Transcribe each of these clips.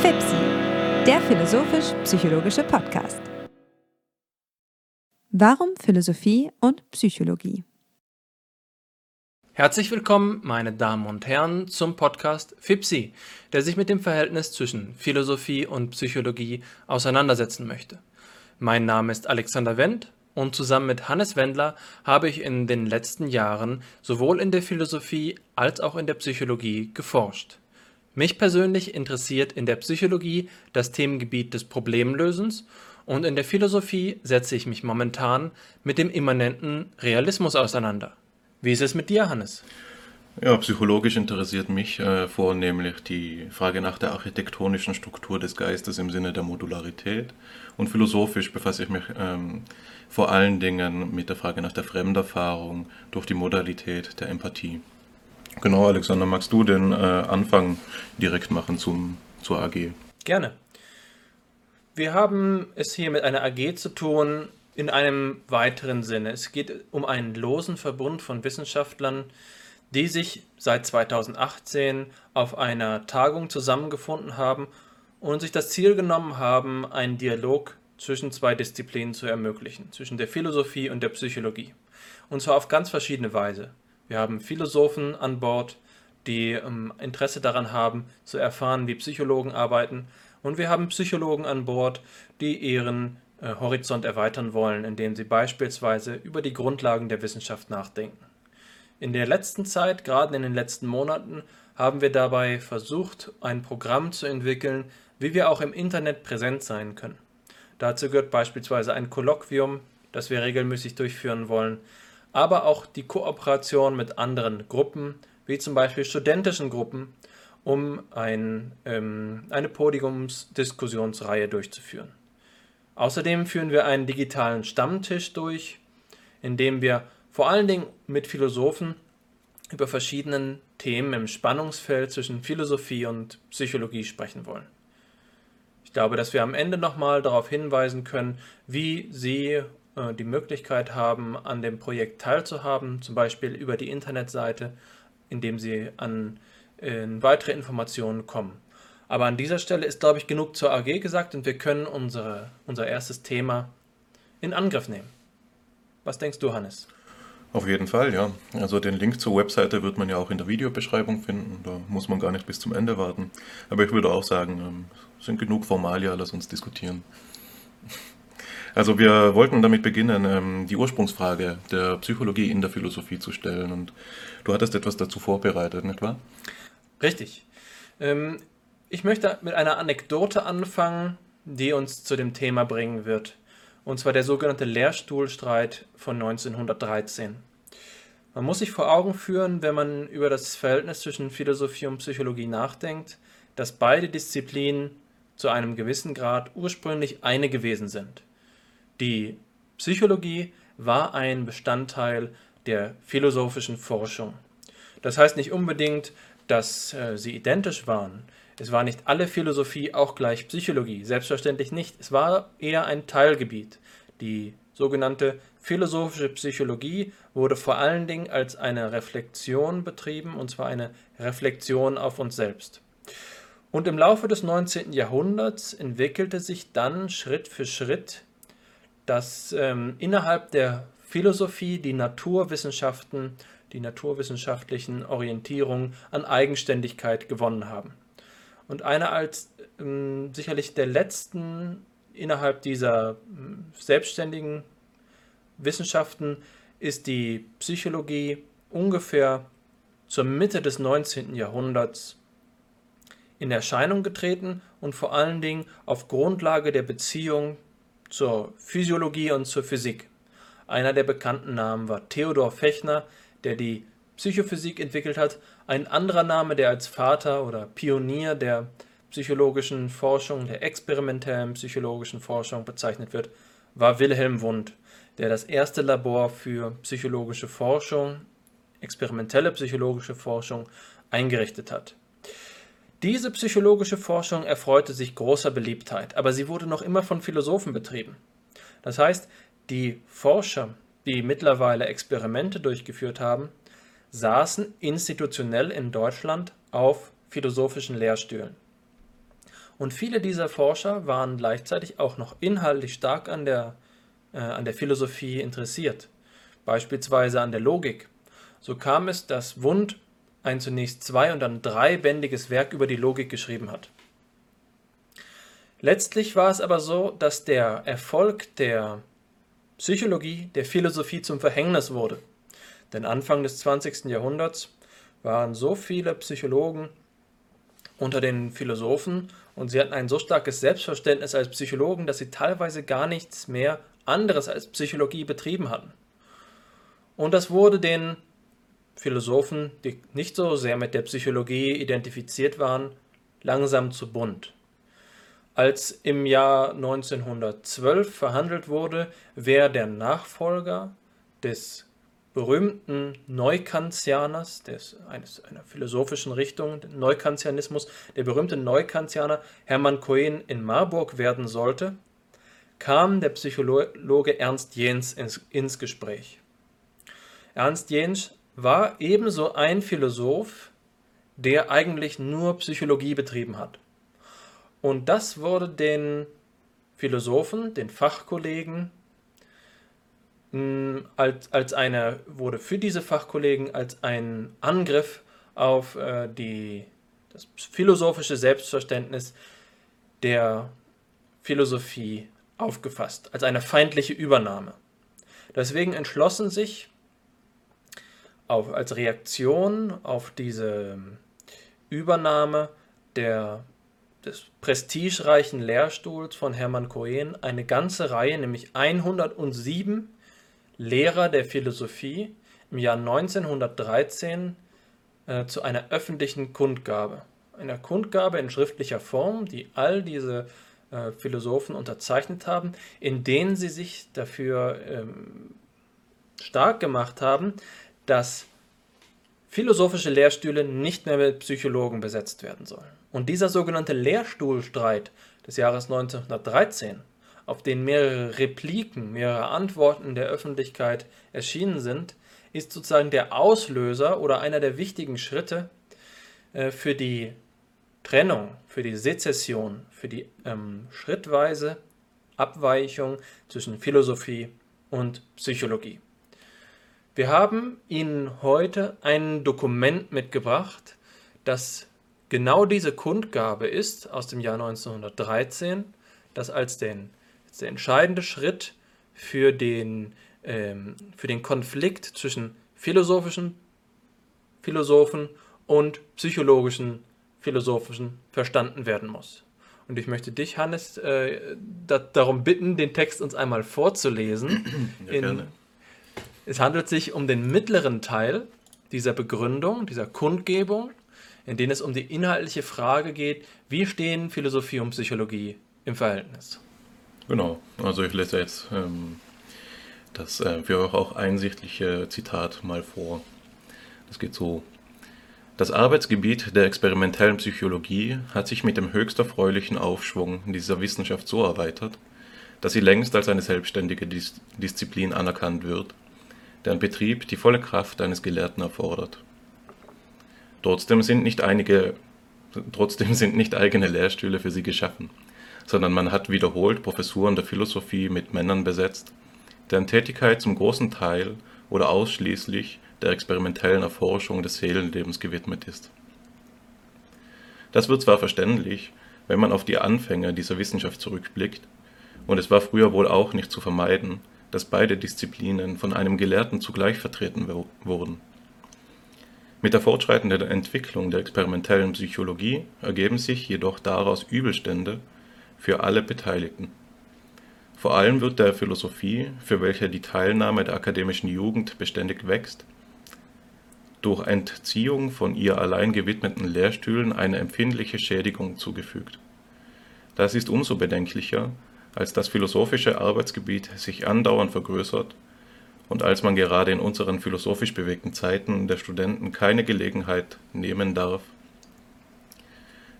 FIPSI, der philosophisch-psychologische Podcast. Warum Philosophie und Psychologie? Herzlich willkommen, meine Damen und Herren, zum Podcast FIPSI, der sich mit dem Verhältnis zwischen Philosophie und Psychologie auseinandersetzen möchte. Mein Name ist Alexander Wendt und zusammen mit Hannes Wendler habe ich in den letzten Jahren sowohl in der Philosophie als auch in der Psychologie geforscht. Mich persönlich interessiert in der Psychologie das Themengebiet des Problemlösens und in der Philosophie setze ich mich momentan mit dem immanenten Realismus auseinander. Wie ist es mit dir, Hannes? Ja, psychologisch interessiert mich äh, vornehmlich die Frage nach der architektonischen Struktur des Geistes im Sinne der Modularität. Und philosophisch befasse ich mich ähm, vor allen Dingen mit der Frage nach der Fremderfahrung durch die Modalität der Empathie. Genau, Alexander, magst du den äh, Anfang direkt machen zum, zur AG? Gerne. Wir haben es hier mit einer AG zu tun in einem weiteren Sinne. Es geht um einen losen Verbund von Wissenschaftlern, die sich seit 2018 auf einer Tagung zusammengefunden haben und sich das Ziel genommen haben, einen Dialog zwischen zwei Disziplinen zu ermöglichen, zwischen der Philosophie und der Psychologie. Und zwar auf ganz verschiedene Weise. Wir haben Philosophen an Bord, die ähm, Interesse daran haben, zu erfahren, wie Psychologen arbeiten. Und wir haben Psychologen an Bord, die ihren äh, Horizont erweitern wollen, indem sie beispielsweise über die Grundlagen der Wissenschaft nachdenken. In der letzten Zeit, gerade in den letzten Monaten, haben wir dabei versucht, ein Programm zu entwickeln, wie wir auch im Internet präsent sein können. Dazu gehört beispielsweise ein Kolloquium, das wir regelmäßig durchführen wollen, aber auch die Kooperation mit anderen Gruppen, wie zum Beispiel studentischen Gruppen, um ein, ähm, eine Podiumsdiskussionsreihe durchzuführen. Außerdem führen wir einen digitalen Stammtisch durch, in dem wir vor allen Dingen mit Philosophen über verschiedene Themen im Spannungsfeld zwischen Philosophie und Psychologie sprechen wollen. Ich glaube, dass wir am Ende nochmal darauf hinweisen können, wie Sie äh, die Möglichkeit haben, an dem Projekt teilzuhaben, zum Beispiel über die Internetseite, indem Sie an äh, weitere Informationen kommen. Aber an dieser Stelle ist, glaube ich, genug zur AG gesagt und wir können unsere, unser erstes Thema in Angriff nehmen. Was denkst du, Hannes? Auf jeden Fall, ja. Also den Link zur Webseite wird man ja auch in der Videobeschreibung finden. Da muss man gar nicht bis zum Ende warten. Aber ich würde auch sagen, ähm, sind genug Formalia, lass uns diskutieren. Also wir wollten damit beginnen, ähm, die Ursprungsfrage der Psychologie in der Philosophie zu stellen. Und du hattest etwas dazu vorbereitet, nicht wahr? Richtig. Ähm, ich möchte mit einer Anekdote anfangen, die uns zu dem Thema bringen wird. Und zwar der sogenannte Lehrstuhlstreit von 1913. Man muss sich vor Augen führen, wenn man über das Verhältnis zwischen Philosophie und Psychologie nachdenkt, dass beide Disziplinen zu einem gewissen Grad ursprünglich eine gewesen sind. Die Psychologie war ein Bestandteil der philosophischen Forschung. Das heißt nicht unbedingt, dass äh, sie identisch waren. Es war nicht alle Philosophie auch gleich Psychologie, selbstverständlich nicht. Es war eher ein Teilgebiet. Die sogenannte philosophische Psychologie wurde vor allen Dingen als eine Reflexion betrieben, und zwar eine Reflexion auf uns selbst. Und im Laufe des 19. Jahrhunderts entwickelte sich dann Schritt für Schritt dass ähm, innerhalb der Philosophie die Naturwissenschaften, die naturwissenschaftlichen Orientierungen an Eigenständigkeit gewonnen haben. Und einer als ähm, sicherlich der letzten innerhalb dieser ähm, selbstständigen Wissenschaften ist die Psychologie ungefähr zur Mitte des 19. Jahrhunderts in Erscheinung getreten und vor allen Dingen auf Grundlage der Beziehung zur Physiologie und zur Physik. Einer der bekannten Namen war Theodor Fechner, der die Psychophysik entwickelt hat. Ein anderer Name, der als Vater oder Pionier der psychologischen Forschung, der experimentellen psychologischen Forschung bezeichnet wird, war Wilhelm Wundt, der das erste Labor für psychologische Forschung, experimentelle psychologische Forschung eingerichtet hat. Diese psychologische Forschung erfreute sich großer Beliebtheit, aber sie wurde noch immer von Philosophen betrieben. Das heißt, die Forscher, die mittlerweile Experimente durchgeführt haben, saßen institutionell in Deutschland auf philosophischen Lehrstühlen. Und viele dieser Forscher waren gleichzeitig auch noch inhaltlich stark an der, äh, an der Philosophie interessiert, beispielsweise an der Logik. So kam es, dass Wundt ein zunächst zwei- und dann dreibändiges Werk über die Logik geschrieben hat. Letztlich war es aber so, dass der Erfolg der Psychologie der Philosophie zum Verhängnis wurde. Denn Anfang des 20. Jahrhunderts waren so viele Psychologen unter den Philosophen und sie hatten ein so starkes Selbstverständnis als Psychologen, dass sie teilweise gar nichts mehr anderes als Psychologie betrieben hatten. Und das wurde den Philosophen, die nicht so sehr mit der Psychologie identifiziert waren, langsam zu bunt. Als im Jahr 1912 verhandelt wurde, wer der Nachfolger des berühmten Neukantianers, des, eines, einer philosophischen Richtung, Neukantianismus, der berühmte Neukantianer Hermann Cohen in Marburg werden sollte, kam der Psychologe Ernst Jens ins, ins Gespräch. Ernst Jens war ebenso ein Philosoph, der eigentlich nur Psychologie betrieben hat. Und das wurde den Philosophen, den Fachkollegen, als, als eine, wurde für diese Fachkollegen als ein Angriff auf äh, die, das philosophische Selbstverständnis der Philosophie aufgefasst, als eine feindliche Übernahme. Deswegen entschlossen sich auf, als Reaktion auf diese Übernahme der, des prestigereichen Lehrstuhls von Hermann Cohen eine ganze Reihe, nämlich 107 Lehrer der Philosophie im Jahr 1913 äh, zu einer öffentlichen Kundgabe. Einer Kundgabe in schriftlicher Form, die all diese äh, Philosophen unterzeichnet haben, in denen sie sich dafür ähm, stark gemacht haben, dass philosophische Lehrstühle nicht mehr mit Psychologen besetzt werden sollen. Und dieser sogenannte Lehrstuhlstreit des Jahres 1913 auf den mehrere Repliken, mehrere Antworten der Öffentlichkeit erschienen sind, ist sozusagen der Auslöser oder einer der wichtigen Schritte äh, für die Trennung, für die Sezession, für die ähm, schrittweise Abweichung zwischen Philosophie und Psychologie. Wir haben Ihnen heute ein Dokument mitgebracht, das genau diese Kundgabe ist aus dem Jahr 1913, das als den ist der entscheidende Schritt für den, ähm, für den Konflikt zwischen philosophischen Philosophen und psychologischen Philosophischen verstanden werden muss. Und ich möchte dich, Hannes, äh, da, darum bitten, den Text uns einmal vorzulesen. Ja, In, gerne. Es handelt sich um den mittleren Teil dieser Begründung, dieser Kundgebung, in dem es um die inhaltliche Frage geht, wie stehen Philosophie und Psychologie im Verhältnis. Genau, also ich lese jetzt ähm, das äh, für euch auch einsichtliche Zitat mal vor. Das geht so. Das Arbeitsgebiet der experimentellen Psychologie hat sich mit dem höchst erfreulichen Aufschwung dieser Wissenschaft so erweitert, dass sie längst als eine selbstständige Dis Disziplin anerkannt wird, deren Betrieb die volle Kraft eines Gelehrten erfordert. Trotzdem sind nicht einige, trotzdem sind nicht eigene Lehrstühle für sie geschaffen sondern man hat wiederholt Professuren der Philosophie mit Männern besetzt, deren Tätigkeit zum großen Teil oder ausschließlich der experimentellen Erforschung des Seelenlebens gewidmet ist. Das wird zwar verständlich, wenn man auf die Anfänge dieser Wissenschaft zurückblickt, und es war früher wohl auch nicht zu vermeiden, dass beide Disziplinen von einem Gelehrten zugleich vertreten wurden. Mit der fortschreitenden Entwicklung der experimentellen Psychologie ergeben sich jedoch daraus Übelstände, für alle Beteiligten. Vor allem wird der Philosophie, für welche die Teilnahme der akademischen Jugend beständig wächst, durch Entziehung von ihr allein gewidmeten Lehrstühlen eine empfindliche Schädigung zugefügt. Das ist umso bedenklicher, als das philosophische Arbeitsgebiet sich andauernd vergrößert und als man gerade in unseren philosophisch bewegten Zeiten der Studenten keine Gelegenheit nehmen darf,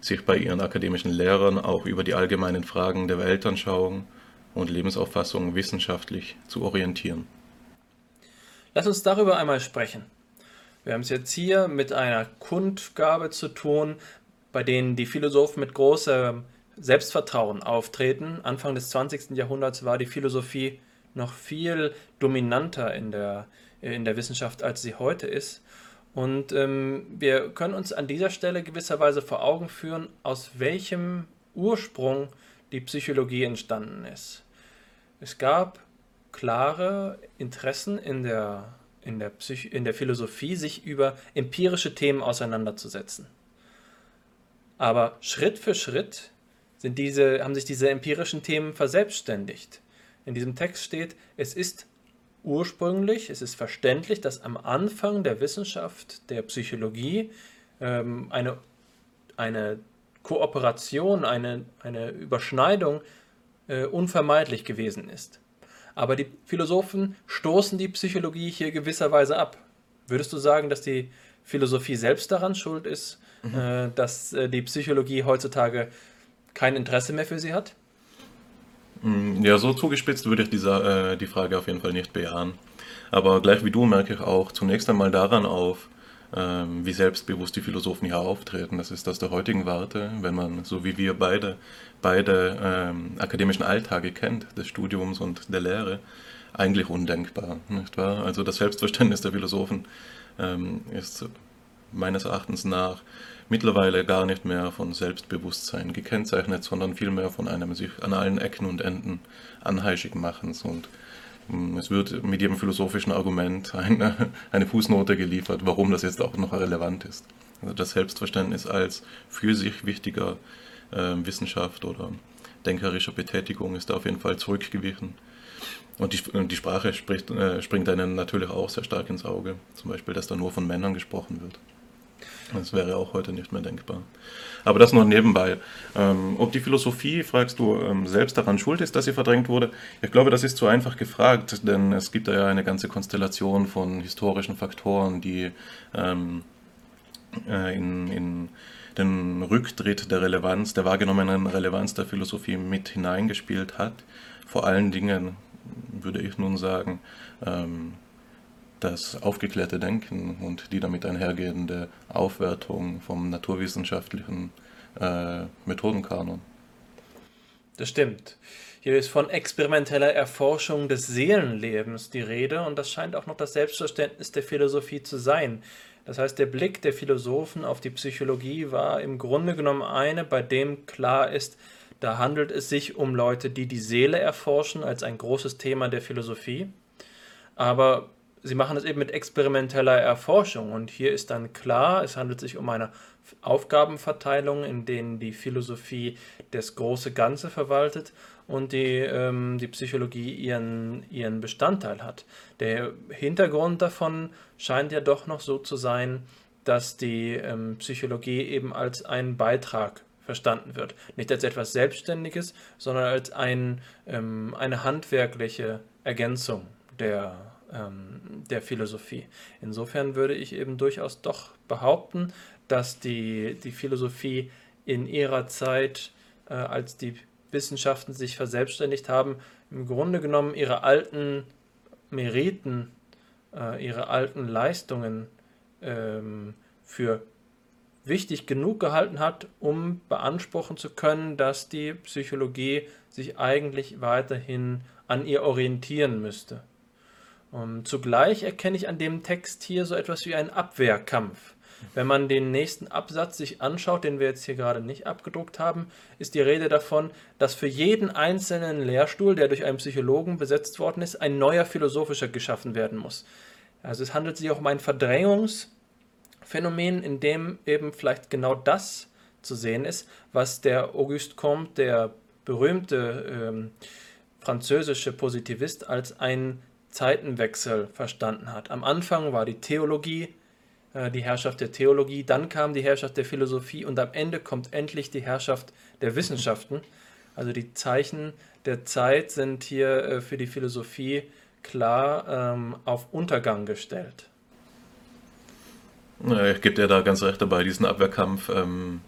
sich bei ihren akademischen Lehrern auch über die allgemeinen Fragen der Weltanschauung und Lebensauffassung wissenschaftlich zu orientieren. Lass uns darüber einmal sprechen. Wir haben es jetzt hier mit einer Kundgabe zu tun, bei denen die Philosophen mit großem Selbstvertrauen auftreten. Anfang des 20. Jahrhunderts war die Philosophie noch viel dominanter in der, in der Wissenschaft, als sie heute ist. Und ähm, wir können uns an dieser Stelle gewisserweise vor Augen führen, aus welchem Ursprung die Psychologie entstanden ist. Es gab klare Interessen in der, in der, Psych in der Philosophie, sich über empirische Themen auseinanderzusetzen. Aber Schritt für Schritt sind diese, haben sich diese empirischen Themen verselbstständigt. In diesem Text steht, es ist ursprünglich, es ist verständlich, dass am Anfang der Wissenschaft, der Psychologie, ähm, eine, eine Kooperation, eine, eine Überschneidung äh, unvermeidlich gewesen ist. Aber die Philosophen stoßen die Psychologie hier gewisserweise ab. Würdest du sagen, dass die Philosophie selbst daran schuld ist, mhm. äh, dass äh, die Psychologie heutzutage kein Interesse mehr für sie hat? Mm, ja, so zugespitzt würde ich diese, äh, die Frage auf jeden Fall nicht bejahen. Aber gleich wie du merke ich auch zunächst einmal daran auf, ähm, wie selbstbewusst die Philosophen hier auftreten. Das ist aus der heutigen Warte, wenn man, so wie wir beide, beide ähm, akademischen Alltage kennt, des Studiums und der Lehre, eigentlich undenkbar, nicht wahr? Also das Selbstverständnis der Philosophen ähm, ist meines Erachtens nach mittlerweile gar nicht mehr von Selbstbewusstsein gekennzeichnet, sondern vielmehr von einem sich an allen Ecken und Enden anheischig machens und hm, es wird mit jedem philosophischen Argument eine, eine Fußnote geliefert, warum das jetzt auch noch relevant ist. Also das Selbstverständnis als für sich wichtiger äh, Wissenschaft oder denkerischer Betätigung ist da auf jeden Fall zurückgewichen. Und die, die Sprache spricht, äh, springt einem natürlich auch sehr stark ins Auge. Zum Beispiel, dass da nur von Männern gesprochen wird. Das wäre auch heute nicht mehr denkbar. Aber das nur nebenbei. Ähm, ob die Philosophie, fragst du, ähm, selbst daran schuld ist, dass sie verdrängt wurde? Ich glaube, das ist zu einfach gefragt, denn es gibt da ja eine ganze Konstellation von historischen Faktoren, die ähm, äh, in, in den Rücktritt der Relevanz, der wahrgenommenen Relevanz der Philosophie mit hineingespielt hat. Vor allen Dingen, würde ich nun sagen, ähm, das aufgeklärte Denken und die damit einhergehende Aufwertung vom naturwissenschaftlichen äh, Methodenkanon. Das stimmt. Hier ist von experimenteller Erforschung des Seelenlebens die Rede und das scheint auch noch das Selbstverständnis der Philosophie zu sein. Das heißt, der Blick der Philosophen auf die Psychologie war im Grunde genommen eine, bei dem klar ist, da handelt es sich um Leute, die die Seele erforschen als ein großes Thema der Philosophie. Aber sie machen es eben mit experimenteller Erforschung und hier ist dann klar, es handelt sich um eine Aufgabenverteilung, in denen die Philosophie das große Ganze verwaltet und die, ähm, die Psychologie ihren, ihren Bestandteil hat. Der Hintergrund davon scheint ja doch noch so zu sein, dass die ähm, Psychologie eben als ein Beitrag verstanden wird. Nicht als etwas Selbstständiges, sondern als ein, ähm, eine handwerkliche Ergänzung der ähm, der Philosophie. Insofern würde ich eben durchaus doch behaupten, dass die, die Philosophie in ihrer Zeit, äh, als die Wissenschaften sich verselbstständigt haben, im Grunde genommen ihre alten Meriten, äh, ihre alten Leistungen ähm, für wichtig genug gehalten hat, um beanspruchen zu können, dass die Psychologie sich eigentlich weiterhin an ihr orientieren müsste. Und zugleich erkenne ich an dem Text hier so etwas wie einen Abwehrkampf. Wenn man den nächsten Absatz sich anschaut, den wir jetzt hier gerade nicht abgedruckt haben, ist die Rede davon, dass für jeden einzelnen Lehrstuhl, der durch einen Psychologen besetzt worden ist, ein neuer philosophischer geschaffen werden muss. Also es handelt sich auch um ein Verdrängungsphänomen, in dem eben vielleicht genau das zu sehen ist, was der Auguste Comte, der berühmte ähm, französische Positivist, als ein Zeitenwechsel verstanden hat. Am Anfang war die Theologie, äh, die Herrschaft der Theologie, dann kam die Herrschaft der Philosophie und am Ende kommt endlich die Herrschaft der Wissenschaften. Also die Zeichen der Zeit sind hier äh, für die Philosophie klar ähm, auf Untergang gestellt. Ich gebe dir da ganz recht dabei, diesen Abwehrkampf ähm,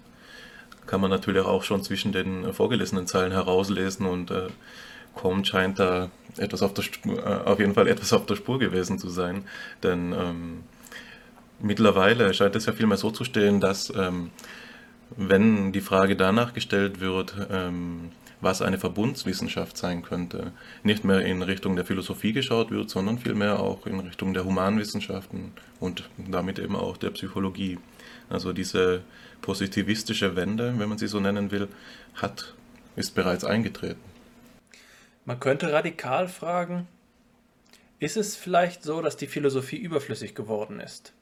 kann man natürlich auch schon zwischen den vorgelesenen Zeilen herauslesen und äh, kommt, scheint da etwas auf, der Spur, äh, auf jeden Fall etwas auf der Spur gewesen zu sein. Denn ähm, Mittlerweile scheint es ja vielmehr so zu stehen, dass ähm, wenn die Frage danach gestellt wird, ähm, was eine Verbundswissenschaft sein könnte, nicht mehr in Richtung der Philosophie geschaut wird, sondern vielmehr auch in Richtung der Humanwissenschaften und damit eben auch der Psychologie. Also diese positivistische Wende, wenn man sie so nennen will, hat, ist bereits eingetreten. Man könnte radikal fragen, ist es vielleicht so, dass die Philosophie überflüssig geworden ist?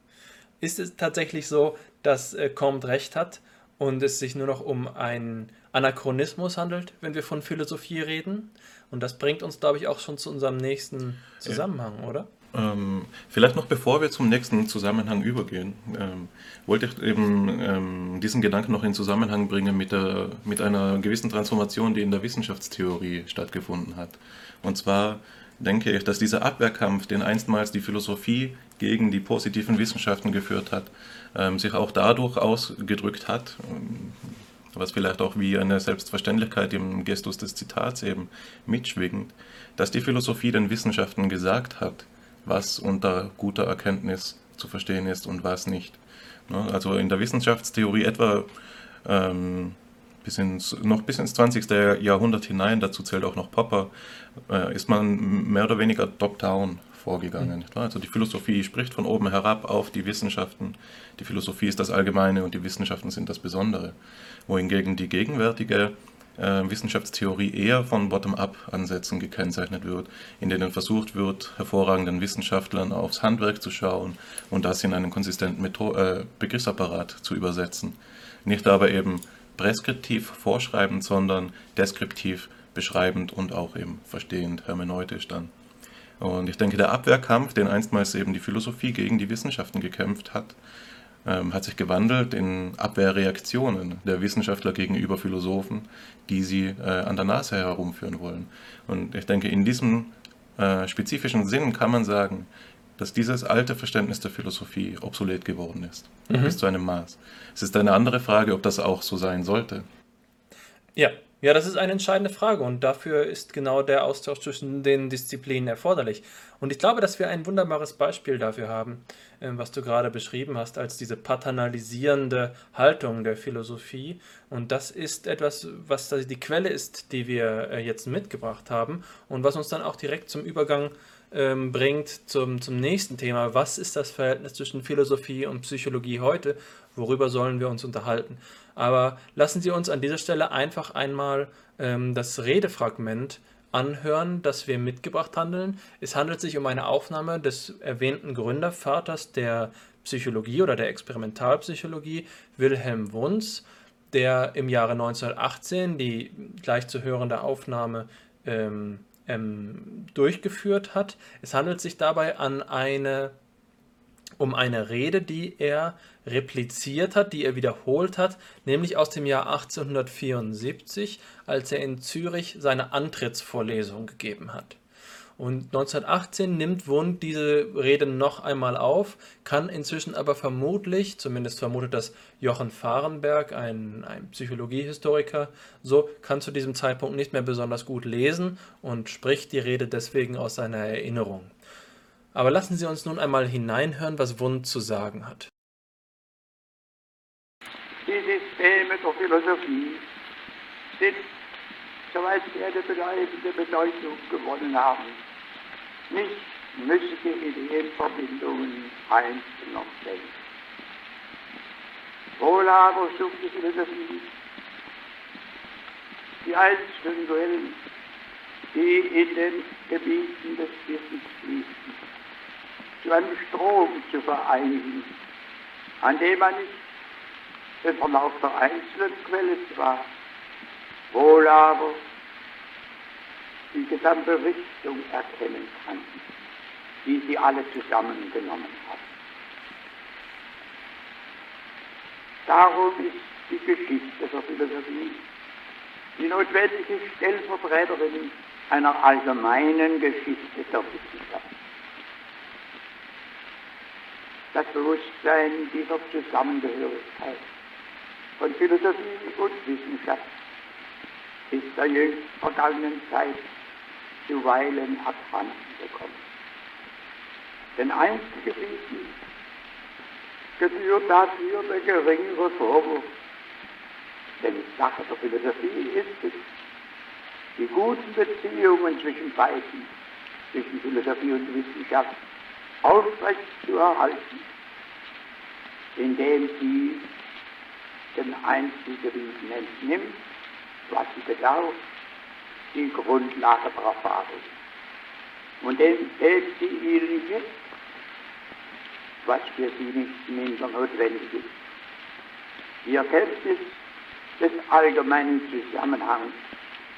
Ist es tatsächlich so, dass äh, Comte recht hat und es sich nur noch um einen Anachronismus handelt, wenn wir von Philosophie reden? Und das bringt uns, glaube ich, auch schon zu unserem nächsten Zusammenhang, ja. oder? Ähm, vielleicht noch bevor wir zum nächsten Zusammenhang übergehen, ähm, wollte ich eben ähm, diesen Gedanken noch in Zusammenhang bringen mit, der, mit einer gewissen Transformation, die in der Wissenschaftstheorie stattgefunden hat. Und zwar denke ich, dass dieser Abwehrkampf, den einstmals die Philosophie gegen die positiven Wissenschaften geführt hat, ähm, sich auch dadurch ausgedrückt hat, ähm, was vielleicht auch wie eine Selbstverständlichkeit im Gestus des Zitats eben mitschwingt, dass die Philosophie den Wissenschaften gesagt hat, was unter guter Erkenntnis zu verstehen ist und was nicht. Ne, also in der Wissenschaftstheorie etwa ähm, bis ins, noch bis ins 20. Jahrhundert hinein, dazu zählt auch noch Popper, äh, ist man mehr oder weniger top-down vorgegangen. Mhm. Also die Philosophie spricht von oben herab auf die Wissenschaften. Die Philosophie ist das Allgemeine und die Wissenschaften sind das Besondere. Wohingegen die gegenwärtige Wissenschaftstheorie eher von Bottom-up-Ansätzen gekennzeichnet wird, in denen versucht wird, hervorragenden Wissenschaftlern aufs Handwerk zu schauen und das in einen konsistenten Metho äh, Begriffsapparat zu übersetzen. Nicht aber eben präskriptiv vorschreibend, sondern deskriptiv beschreibend und auch eben verstehend, hermeneutisch dann. Und ich denke, der Abwehrkampf, den einstmals eben die Philosophie gegen die Wissenschaften gekämpft hat, ähm, hat sich gewandelt in Abwehrreaktionen der Wissenschaftler gegenüber Philosophen, die sie äh, an der Nase herumführen wollen. Und ich denke, in diesem äh, spezifischen Sinn kann man sagen, dass dieses alte Verständnis der Philosophie obsolet geworden ist, mhm. bis zu einem Maß. Es ist eine andere Frage, ob das auch so sein sollte. Ja, ja, das ist eine entscheidende Frage und dafür ist genau der Austausch zwischen den Disziplinen erforderlich. Und ich glaube, dass wir ein wunderbares Beispiel dafür haben, ähm, was du gerade beschrieben hast, als diese paternalisierende Haltung der Philosophie. Und das ist etwas, was die Quelle ist, die wir äh, jetzt mitgebracht haben und was uns dann auch direkt zum Übergang ähm, bringt zum, zum nächsten Thema. Was ist das Verhältnis zwischen Philosophie und Psychologie heute? Worüber sollen wir uns unterhalten? Aber lassen Sie uns an dieser Stelle einfach einmal ähm, das Redefragment anhören, das wir mitgebracht handeln. Es handelt sich um eine Aufnahme des erwähnten Gründervaters der Psychologie oder der Experimentalpsychologie, Wilhelm Wunz, der im Jahre 1918 die gleich zu hörende Aufnahme ähm, ähm, durchgeführt hat. Es handelt sich dabei an eine, um eine Rede, die er repliziert hat, die er wiederholt hat, nämlich aus dem Jahr 1874, als er in Zürich seine Antrittsvorlesung gegeben hat. Und 1918 nimmt Wundt diese Rede noch einmal auf, kann inzwischen aber vermutlich, zumindest vermutet das Jochen Fahrenberg, ein, ein Psychologiehistoriker, so kann zu diesem Zeitpunkt nicht mehr besonders gut lesen und spricht die Rede deswegen aus seiner Erinnerung. Aber lassen Sie uns nun einmal hineinhören, was Wundt zu sagen hat. Die Systeme der Philosophie sind, soweit sie eine bleibende Bedeutung gewonnen haben, nicht müsste Ideenverbindungen einzelner denken. Wohl aber sucht die Philosophie die einzelnen Quellen, die in den Gebieten des Wissens fließen, zu einem Strom zu vereinigen, an dem man nicht den Verlauf der einzelnen Quelle zwar, wohl aber die gesamte Richtung erkennen kann, die sie alle zusammengenommen hat. Darum ist die Geschichte der Philosophie die notwendige Stellvertreterin einer allgemeinen Geschichte der Wissenschaft. Das Bewusstsein dieser Zusammengehörigkeit von Philosophie und Wissenschaft ist der jüngst vergangenen Zeit zuweilen abhanden gekommen. Denn einst gebieten geführt hat, hier der geringere Vorwurf. Denn Sache der Philosophie ist es, die guten Beziehungen zwischen beiden, zwischen Philosophie und Wissenschaft, aufrecht zu erhalten, indem sie den Einzelgebieten entnimmt, was sie bedarf, die Grundlage der Erfahrung. Und indem sie ihnen gibt, was für sie nicht minder notwendig ist. Die Erkenntnis des allgemeinen Zusammenhangs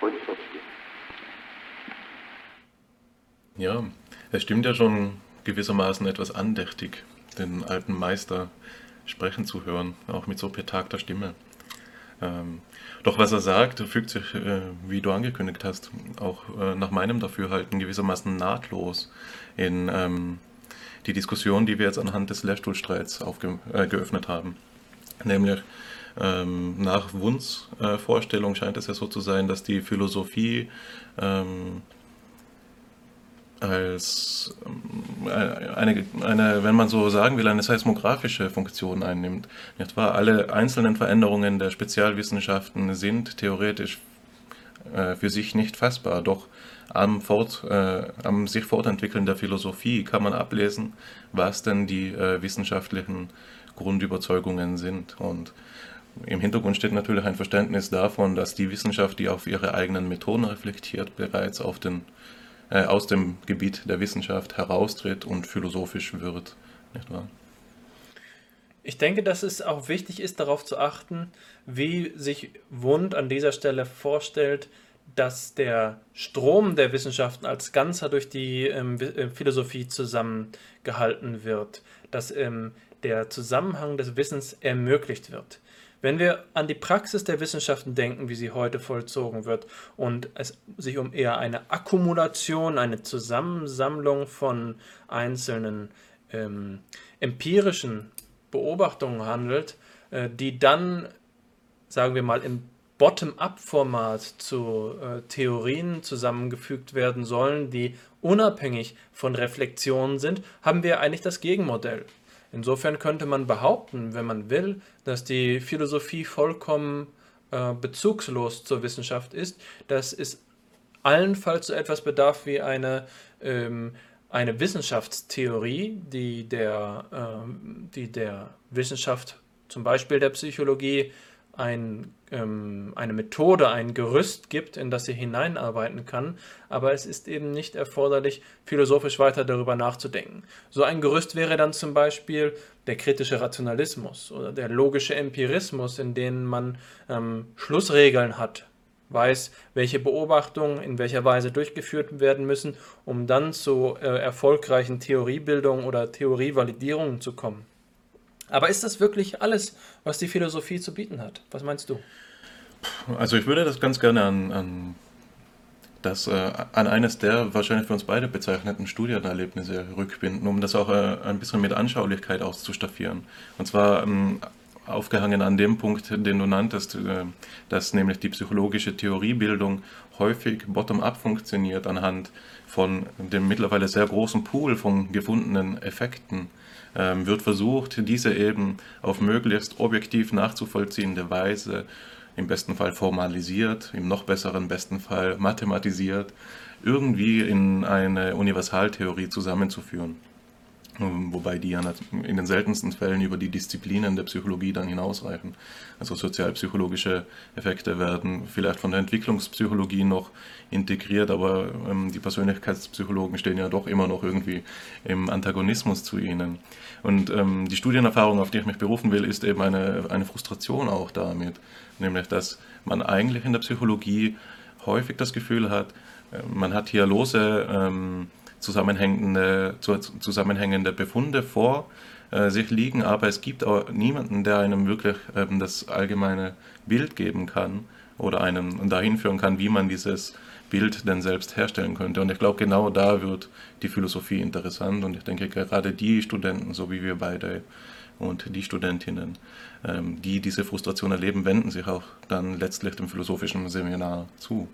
unseres Lebens. Ja, es stimmt ja schon gewissermaßen etwas andächtig, den alten Meister sprechen zu hören, auch mit so betagter Stimme. Ähm, doch was er sagt, fügt sich, äh, wie du angekündigt hast, auch äh, nach meinem Dafürhalten gewissermaßen nahtlos in ähm, die Diskussion, die wir jetzt anhand des Lehrstuhlstreits äh, geöffnet haben. Nämlich ähm, nach Wunds äh, Vorstellung scheint es ja so zu sein, dass die Philosophie ähm, als ähm, eine, eine, wenn man so sagen will, eine seismografische Funktion einnimmt. Nicht wahr? Alle einzelnen Veränderungen der Spezialwissenschaften sind theoretisch äh, für sich nicht fassbar, doch am, Fort, äh, am sich fortentwickeln der Philosophie kann man ablesen, was denn die äh, wissenschaftlichen Grundüberzeugungen sind. Und im Hintergrund steht natürlich ein Verständnis davon, dass die Wissenschaft, die auf ihre eigenen Methoden reflektiert, bereits auf den äh, aus dem Gebiet der Wissenschaft heraustritt und philosophisch wird. Nicht wahr? Ich denke, dass es auch wichtig ist, darauf zu achten, wie sich Wundt an dieser Stelle vorstellt, dass der Strom der Wissenschaften als Ganzer durch die ähm, äh, Philosophie zusammengehalten wird, dass ähm, der Zusammenhang des Wissens ermöglicht wird. Wenn wir an die Praxis der Wissenschaften denken, wie sie heute vollzogen wird, und es sich um eher eine Akkumulation, eine Zusammensammlung von einzelnen ähm, empirischen Beobachtungen handelt, äh, die dann, sagen wir mal, im Bottom-up-Format zu äh, Theorien zusammengefügt werden sollen, die unabhängig von Reflexionen sind, haben wir eigentlich das Gegenmodell. Insofern könnte man behaupten, wenn man will, dass die Philosophie vollkommen äh, bezugslos zur Wissenschaft ist, dass es allenfalls so etwas bedarf wie eine, ähm, eine Wissenschaftstheorie, die der, ähm, die der Wissenschaft, zum Beispiel der Psychologie, ein, ähm, eine Methode, ein Gerüst gibt, in das sie hineinarbeiten kann, aber es ist eben nicht erforderlich, philosophisch weiter darüber nachzudenken. So ein Gerüst wäre dann zum Beispiel der kritische Rationalismus oder der logische Empirismus, in denen man ähm, Schlussregeln hat, weiß, welche Beobachtungen in welcher Weise durchgeführt werden müssen, um dann zu äh, erfolgreichen Theoriebildungen oder Theorievalidierungen zu kommen. Aber ist das wirklich alles, was die Philosophie zu bieten hat? Was meinst du? Also ich würde das ganz gerne an, an, das, äh, an eines der wahrscheinlich für uns beide bezeichneten Studienerlebnisse rückbinden, um das auch äh, ein bisschen mit Anschaulichkeit auszustaffieren. Und zwar ähm, aufgehangen an dem Punkt, den du nanntest, äh, dass nämlich die psychologische Theoriebildung häufig bottom-up funktioniert anhand von dem mittlerweile sehr großen Pool von gefundenen Effekten wird versucht, diese eben auf möglichst objektiv nachzuvollziehende Weise, im besten Fall formalisiert, im noch besseren besten Fall mathematisiert, irgendwie in eine Universaltheorie zusammenzuführen. Ähm, wobei die ja in den seltensten Fällen über die Disziplinen der Psychologie dann hinausreichen. Also sozialpsychologische Effekte werden vielleicht von der Entwicklungspsychologie noch integriert, aber ähm, die Persönlichkeitspsychologen stehen ja doch immer noch irgendwie im Antagonismus zu ihnen. Und ähm, die Studienerfahrung, auf die ich mich berufen will, ist eben eine, eine Frustration auch damit, nämlich dass man eigentlich in der Psychologie häufig das Gefühl hat, äh, man hat hier lose ähm, zusammenhängende, zusammenhängende Befunde vor äh, sich liegen, aber es gibt auch niemanden, der einem wirklich ähm, das allgemeine Bild geben kann oder einen dahin führen kann, wie man dieses Bild denn selbst herstellen könnte. Und ich glaube, genau da wird die Philosophie interessant und ich denke, gerade die Studenten, so wie wir beide und die Studentinnen, ähm, die diese Frustration erleben, wenden sich auch dann letztlich dem philosophischen Seminar zu.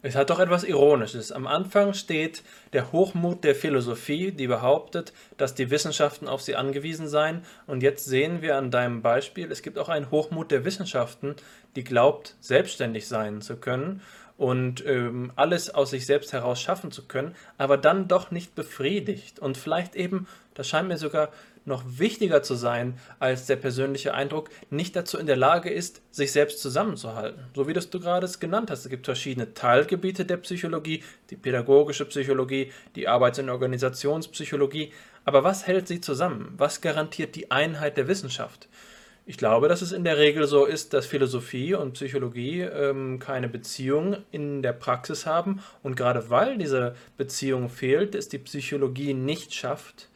Es hat doch etwas Ironisches. Am Anfang steht der Hochmut der Philosophie, die behauptet, dass die Wissenschaften auf sie angewiesen seien. Und jetzt sehen wir an deinem Beispiel, es gibt auch einen Hochmut der Wissenschaften, die glaubt, selbstständig sein zu können und ähm, alles aus sich selbst heraus schaffen zu können, aber dann doch nicht befriedigt und vielleicht eben, das scheint mir sogar noch wichtiger zu sein als der persönliche Eindruck, nicht dazu in der Lage ist, sich selbst zusammenzuhalten. So wie das du gerade genannt hast. Es gibt verschiedene Teilgebiete der Psychologie, die pädagogische Psychologie, die Arbeits- und Organisationspsychologie. Aber was hält sie zusammen? Was garantiert die Einheit der Wissenschaft? Ich glaube, dass es in der Regel so ist, dass Philosophie und Psychologie ähm, keine Beziehung in der Praxis haben. Und gerade weil diese Beziehung fehlt, es die Psychologie nicht schafft,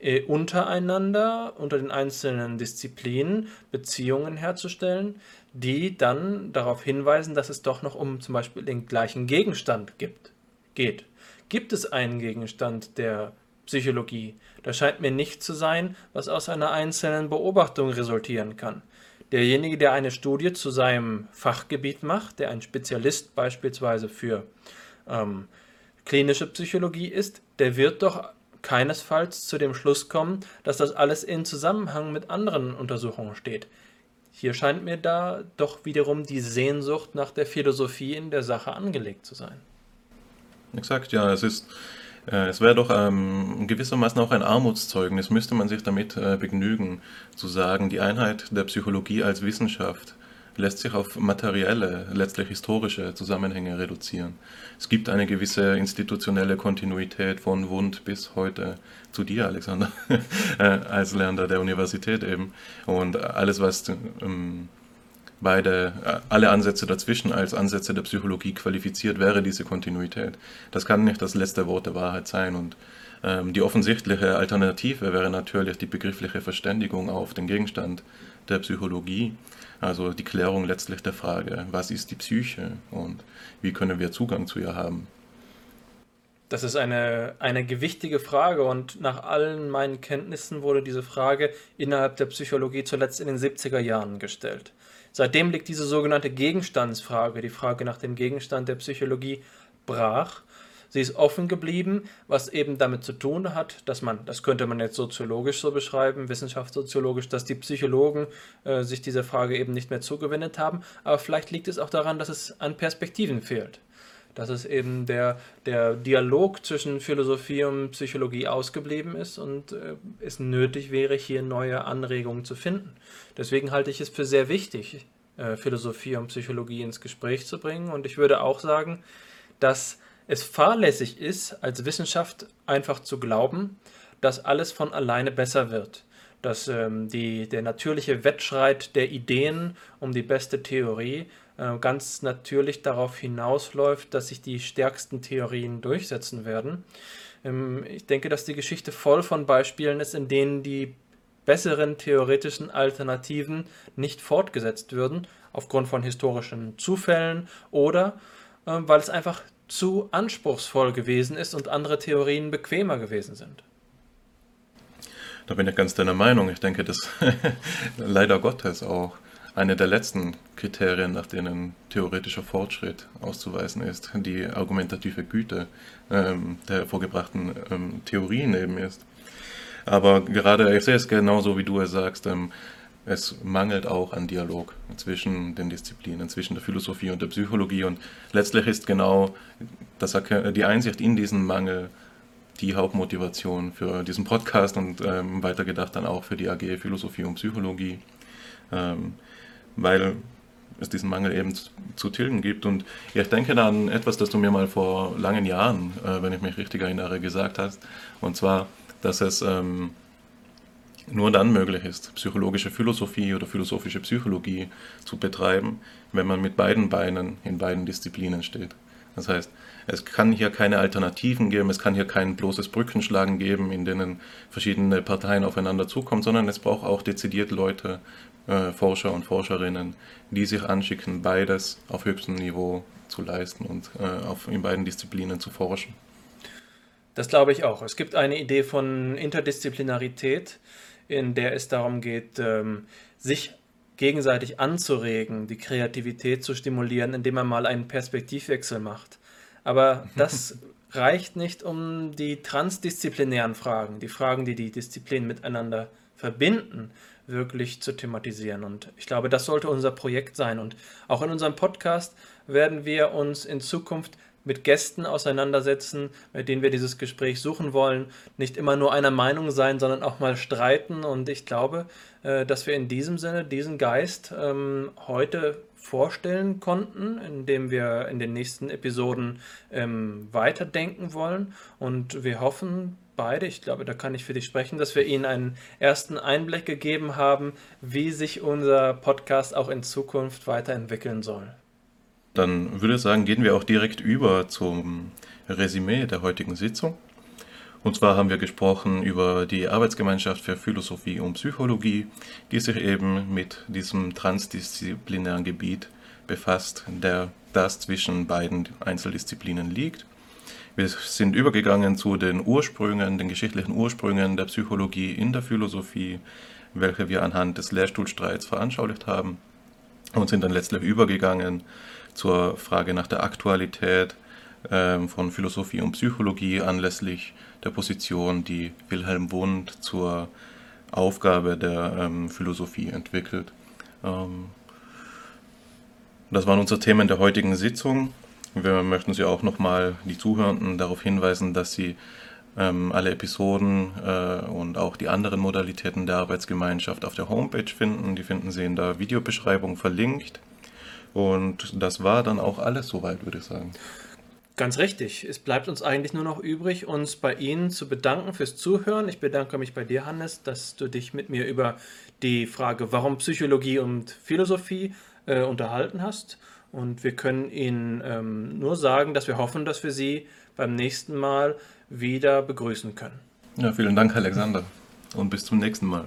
äh, untereinander, unter den einzelnen Disziplinen Beziehungen herzustellen, die dann darauf hinweisen, dass es doch noch um zum Beispiel den gleichen Gegenstand gibt, geht. Gibt es einen Gegenstand der Psychologie? Das scheint mir nicht zu sein, was aus einer einzelnen Beobachtung resultieren kann. Derjenige, der eine Studie zu seinem Fachgebiet macht, der ein Spezialist beispielsweise für ähm, klinische Psychologie ist, der wird doch keinesfalls zu dem Schluss kommen, dass das alles in Zusammenhang mit anderen Untersuchungen steht. Hier scheint mir da doch wiederum die Sehnsucht nach der Philosophie in der Sache angelegt zu sein. Exakt, ja, es ist, äh, es wäre doch ähm, gewissermaßen auch ein Armutszeugnis, müsste man sich damit äh, begnügen, zu sagen, die Einheit der Psychologie als Wissenschaft lässt sich auf materielle, letztlich historische Zusammenhänge reduzieren. Es gibt eine gewisse institutionelle Kontinuität von Wund bis heute zu dir, Alexander, äh, als Lernender der Universität eben. Und alles, was ähm, beide, äh, alle Ansätze dazwischen als Ansätze der Psychologie qualifiziert, wäre diese Kontinuität. Das kann nicht das letzte Wort der Wahrheit sein und die offensichtliche Alternative wäre natürlich die begriffliche Verständigung auf den Gegenstand der Psychologie, also die Klärung letztlich der Frage, was ist die Psyche und wie können wir Zugang zu ihr haben. Das ist eine, eine gewichtige Frage und nach allen meinen Kenntnissen wurde diese Frage innerhalb der Psychologie zuletzt in den 70er Jahren gestellt. Seitdem liegt diese sogenannte Gegenstandsfrage, die Frage nach dem Gegenstand der Psychologie, brach Sie ist offen geblieben, was eben damit zu tun hat, dass man, das könnte man jetzt soziologisch so beschreiben, wissenschaftssoziologisch, dass die Psychologen äh, sich dieser Frage eben nicht mehr zugewendet haben. Aber vielleicht liegt es auch daran, dass es an Perspektiven fehlt. Dass es eben der, der Dialog zwischen Philosophie und Psychologie ausgeblieben ist und äh, es nötig wäre, hier neue Anregungen zu finden. Deswegen halte ich es für sehr wichtig, äh, Philosophie und Psychologie ins Gespräch zu bringen. Und ich würde auch sagen, dass es fahrlässig ist, als Wissenschaft einfach zu glauben, dass alles von alleine besser wird. Dass ähm, die, der natürliche Wettstreit der Ideen um die beste Theorie äh, ganz natürlich darauf hinausläuft, dass sich die stärksten Theorien durchsetzen werden. Ähm, ich denke, dass die Geschichte voll von Beispielen ist, in denen die besseren theoretischen Alternativen nicht fortgesetzt würden, aufgrund von historischen Zufällen oder äh, weil es einfach zu anspruchsvoll gewesen ist und andere Theorien bequemer gewesen sind. Da bin ich ganz deiner Meinung. Ich denke, dass leider Gottes auch eine der letzten Kriterien, nach denen theoretischer Fortschritt auszuweisen ist, die argumentative Güte ähm, der vorgebrachten ähm, Theorien eben ist. Aber gerade, ich sehe es genauso, wie du es sagst, ähm, es mangelt auch an Dialog zwischen den Disziplinen, zwischen der Philosophie und der Psychologie. Und letztlich ist genau das, die Einsicht in diesen Mangel die Hauptmotivation für diesen Podcast und ähm, weitergedacht dann auch für die AG Philosophie und Psychologie, ähm, weil es diesen Mangel eben zu, zu tilgen gibt. Und ich denke dann etwas, das du mir mal vor langen Jahren, äh, wenn ich mich richtig erinnere, gesagt hast, und zwar, dass es ähm, nur dann möglich ist, psychologische Philosophie oder philosophische Psychologie zu betreiben, wenn man mit beiden Beinen in beiden Disziplinen steht. Das heißt, es kann hier keine Alternativen geben, es kann hier kein bloßes Brückenschlagen geben, in denen verschiedene Parteien aufeinander zukommen, sondern es braucht auch dezidiert Leute, äh, Forscher und Forscherinnen, die sich anschicken, beides auf höchstem Niveau zu leisten und äh, auf, in beiden Disziplinen zu forschen. Das glaube ich auch. Es gibt eine Idee von Interdisziplinarität, in der es darum geht, ähm, sich gegenseitig anzuregen, die Kreativität zu stimulieren, indem man mal einen Perspektivwechsel macht. Aber das reicht nicht, um die transdisziplinären Fragen, die Fragen, die die Disziplinen miteinander verbinden, wirklich zu thematisieren. Und ich glaube, das sollte unser Projekt sein. Und auch in unserem Podcast werden wir uns in Zukunft mit Gästen auseinandersetzen, mit denen wir dieses Gespräch suchen wollen, nicht immer nur einer Meinung sein, sondern auch mal streiten. Und ich glaube, äh, dass wir in diesem Sinne diesen Geist ähm, heute vorstellen konnten, indem wir in den nächsten Episoden ähm, weiterdenken wollen. Und wir hoffen beide, ich glaube, da kann ich für dich sprechen, dass wir Ihnen einen ersten Einblick gegeben haben, wie sich unser Podcast auch in Zukunft weiterentwickeln soll. Dann würde ich sagen, gehen wir auch direkt über zum Resümee der heutigen Sitzung. Und zwar haben wir gesprochen über die Arbeitsgemeinschaft für Philosophie und Psychologie, die sich eben mit diesem transdisziplinären Gebiet befasst, der das zwischen beiden Einzeldisziplinen liegt. Wir sind übergegangen zu den Ursprüngen, den geschichtlichen Ursprüngen der Psychologie in der Philosophie, welche wir anhand des Lehrstuhlstreits veranschaulicht haben und sind dann letztlich übergegangen zur Frage nach der Aktualität ähm, von Philosophie und Psychologie anlässlich der Position, die Wilhelm Wundt zur Aufgabe der ähm, Philosophie entwickelt. Ähm, das waren unsere Themen der heutigen Sitzung. Wir möchten Sie auch nochmal die Zuhörenden darauf hinweisen, dass Sie alle Episoden äh, und auch die anderen Modalitäten der Arbeitsgemeinschaft auf der Homepage finden. Die finden Sie in der Videobeschreibung verlinkt. Und das war dann auch alles soweit, würde ich sagen. Ganz richtig. Es bleibt uns eigentlich nur noch übrig, uns bei Ihnen zu bedanken fürs Zuhören. Ich bedanke mich bei dir, Hannes, dass du dich mit mir über die Frage, warum Psychologie und Philosophie äh, unterhalten hast. Und wir können Ihnen ähm, nur sagen, dass wir hoffen, dass wir Sie beim nächsten Mal wieder begrüßen können. Ja, vielen Dank, Alexander. Und bis zum nächsten Mal.